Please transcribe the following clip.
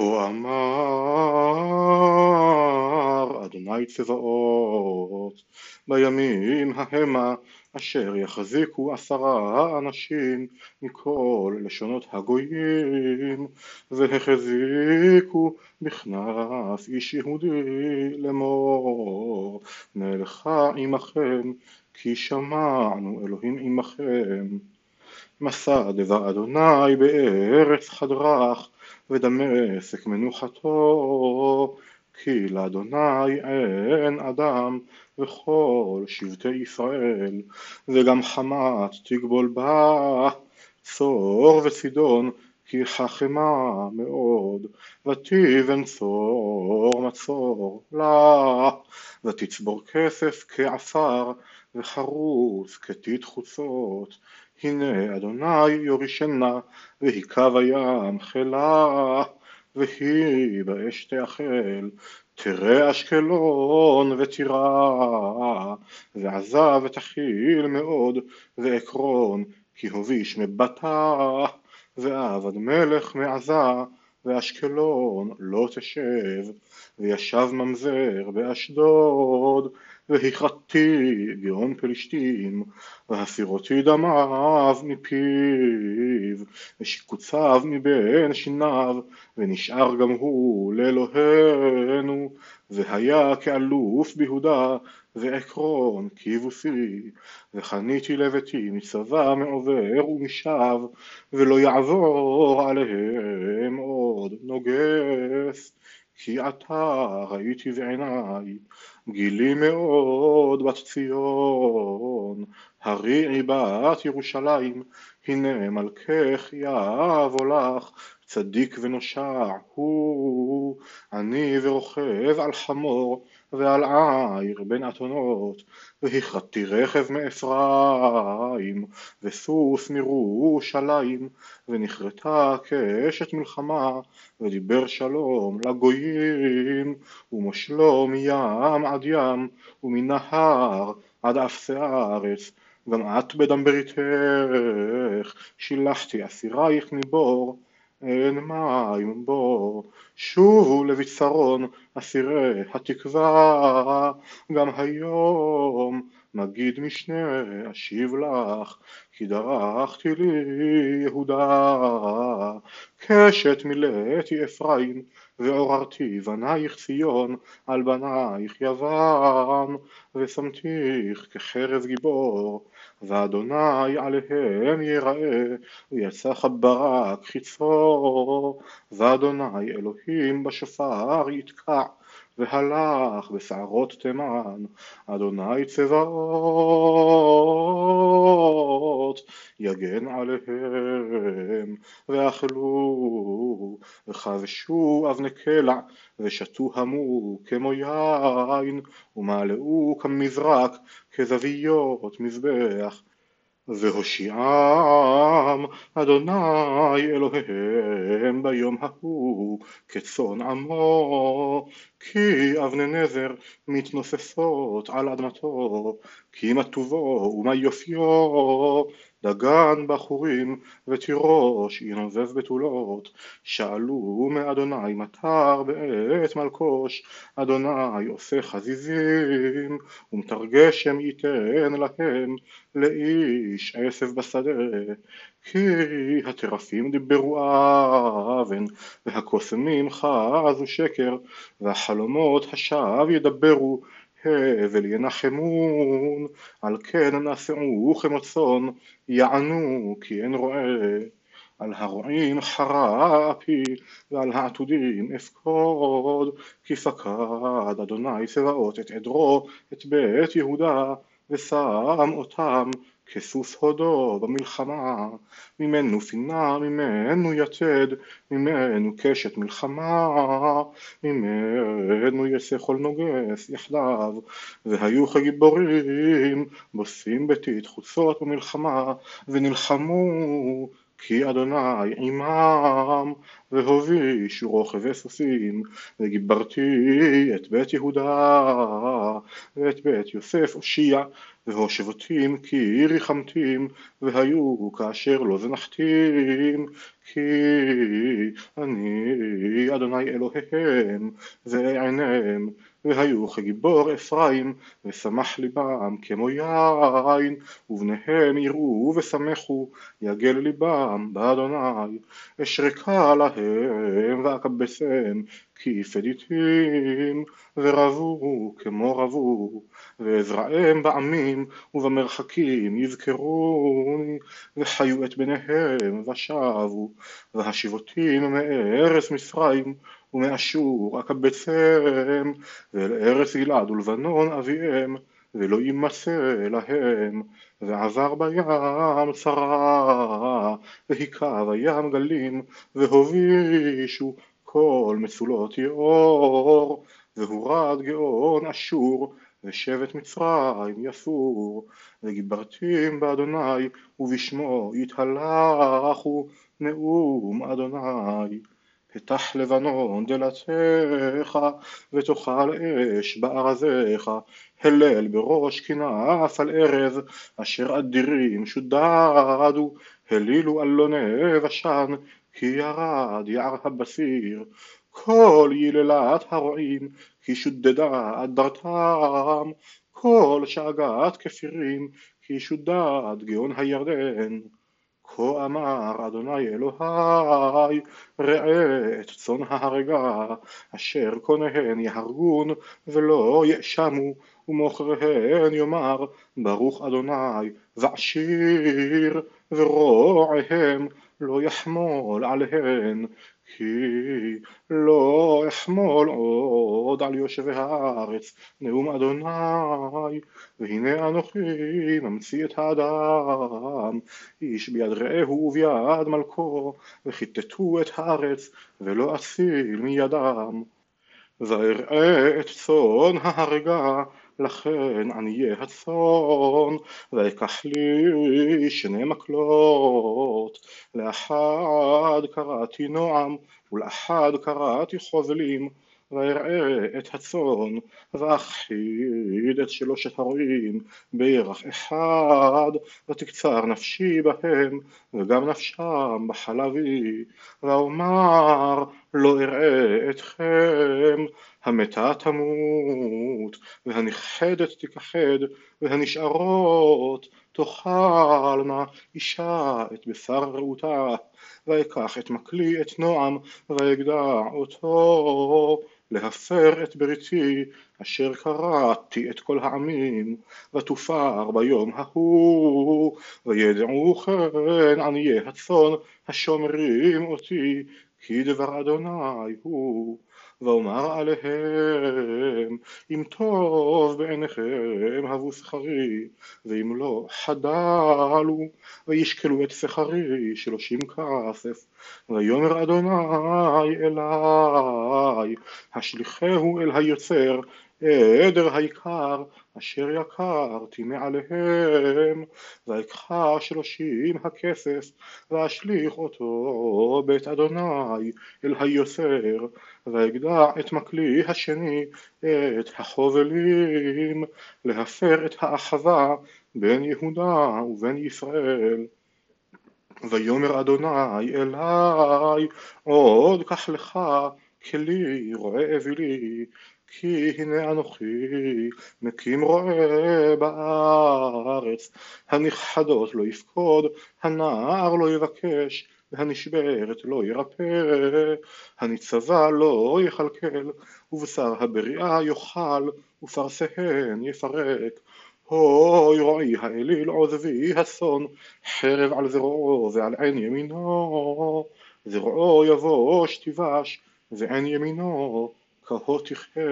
כה אמר אדוני צבאות בימים ההמה אשר יחזיקו עשרה אנשים מכל לשונות הגויים והחזיקו בכנף איש יהודי לאמור נלכה עמכם כי שמענו אלוהים עמכם. מסע דבר אדוני בארץ חדרך ודמשק מנוחתו כי לאדוני אין אדם וכל שבטי ישראל. וגם חמת תגבול בה צור וצידון כי חכמה מאוד ותיבן צור מצור לה. ותצבור כסף כעפר וחרוץ כתית חוצות הנה אדוני יורישנה והיא קו הים חילה והיא באש תאכל. תראה אשקלון ותירא ועזה ותכיל מאוד ועקרון כי הוביש מבטה ועבד מלך מעזה ואשקלון לא תשב וישב ממזר באשדוד והכרתי גאון פלישתים והסירותי דמיו מפיו ושיקוציו מבין שיניו ונשאר גם הוא לאלוהינו והיה כאלוף ביהודה ועקרון כיבוסי וחניתי לביתי מצבא מעובר ומשב ולא יעבור עליהם עוד נוגס כי עתה ראיתי בעיניי גילי מאוד בת ציון הריעי בת ירושלים הנה מלכך יבוא לך צדיק ונושע הוא אני ורוכב על חמור ועל עיר בין אתונות והכרתי רכב מאפרים וסוס מירושלים ונכרתה כאשת מלחמה ודיבר שלום לגויים ומושלו מים עד ים ומנהר עד אפסי הארץ. גם את בדם בריתך שילחתי אסירייך מבור אין מים בו. שובו לבצרון אסירי התקווה. גם היום מגיד משנה אשיב לך כי דרכתי לי יהודה קשת מילאתי אפרים ועוררתי בנייך ציון על בנייך יוון ושמתיך כחרב גיבור ואדוני עליהם יראה ויצח ברק חיצו ואדוני אלוהים בשופר יתקע והלך בשערות תימן אדוני צבאות יגן עליהם ואכלו וכבשו אבני קלע ושתו המו כמו יין ומלאו כמזרק כזוויות מזבח והושיעם אדוני אלוהיהם ביום ההוא כצאן עמו כי אבני נזר מתנוססות על אדמתו כי מה טובו ומה יופיו דגן בחורים ותירוש ינובב בתולות. שאלו מאדוני מטר בעת מלקוש אדוני עושה חזיזים ומתרגשם ייתן להם לאיש עשב בשדה. כי הטרפים דיברו אבן והקוסמים חזו שקר והחלומות השווא ידברו הבל ינחמון על כן נשאו כמצון יענו כי אין רועה. על הרועים חרה אפי ועל העתודים אפקוד כי פקד אדוני צבאות את עדרו את בית יהודה ושם אותם כסוס הודו במלחמה, ממנו פינה, ממנו יתד, ממנו קשת מלחמה, ממנו יסך כל נוגס יחדיו, והיו כגיבורים, בוסים ביתית חוצות במלחמה, ונלחמו כי אדוני עמם, והובישו רוכבי סוסים, וגיברתי את בית יהודה, ואת בית יוסף הושיע, והושבותים כי ריחמתים, והיו כאשר לא זנחתים, כי אני אדוני אלוהיהם, ואענם, והיו כגיבור אפרים, ושמח ליבם כמו יין, ובניהם יראו ושמחו, יגל ליבם באדוני, אשרקה להם ואכבסם כי פדיתים, ורבו כמו רבו, ואזרעם בעמים ובמרחקים יזכרוני, וחיו את בניהם ושבו, והשיבותים מארץ מצרים ומאשור אקבצם, ואל ארץ גלעד ולבנון אביהם, ולא יימצא להם, ועבר בים צרה, והיכה בים גלים, והובישו כל מצולות יאור, והורד גאון אשור, ושבט מצרים יסור, וגיברתים באדוני, ובשמו יתהלכו נאום אדוני. פתח לבנון דלתך, ותאכל אש בארזיך, הלל בראש כנף על ארז, אשר אדירים שודדו, הלילו אלוני בשן, כי ירד יער הבשיר, כל יללת הרועים, כי שודדה אדרתם, כל שאגת כפירים, כי שודד גאון הירדן. כה אמר אדוני אלוהי, ראה את צאן ההרגה, אשר קונהן יהרגון, ולא יאשמו, ומוכריהן יאמר, ברוך אדוני, ועשיר, ורועיהם לא יחמול עליהן, כי לא אחמול עוד על יושבי הארץ נאום אדוני. והנה אנוכי ממציא את האדם איש ביד רעהו וביד מלכו וכיתתו את הארץ ולא אציל מידם. ואראה את צאן ההרגה לכן עניי הצאן, ואקח לי שני מקלות, לאחד קראתי נועם, ולאחד קראתי חובלים, ואראה את הצאן, ואחיד את שלושת הרועים בירח אחד, ותקצר נפשי בהם, וגם נפשם בחלבי, ואומר לא אראה אתכם, המתה תמות, והנכחדת תיכחד, והנשארות תאכלנה. אישה את בשר רעותה, ויקח את מקלי את נועם, ויגדע אותו, להפר את בריתי, אשר קראתי את כל העמים, ותופר ביום ההוא, וידעו כן עניי הצאן השומרים אותי, כי דבר אדוני הוא. ואומר עליהם אם טוב בעיניכם הבו שכרי ואם לא חדלו וישקלו את שכרי שלושים כסף ויאמר אדוני אלי השליחהו אל היוצר עדר העיקר אשר יקרתי מעליהם. ויקחה שלושים הכסף ואשליך אותו בית אדוני אל היוצר ואגדע את מקלי השני את החובלים להפר את האחווה בין יהודה ובין ישראל. ויאמר אדוני אלי עוד קח לך כלי רועה אווילי כי הנה אנוכי מקים רועה בארץ, הנכחדות לא יפקוד, הנער לא יבקש, והנשברת לא ירפא, הניצבה לא יכלכל, ובשר הבריאה יאכל, ופרסיהן יפרק. הוי רועי האליל עוזבי הצאן, חרב על זרועו ועל עין ימינו, זרועו יבוא שתיבש, ועין ימינו כהו תחיה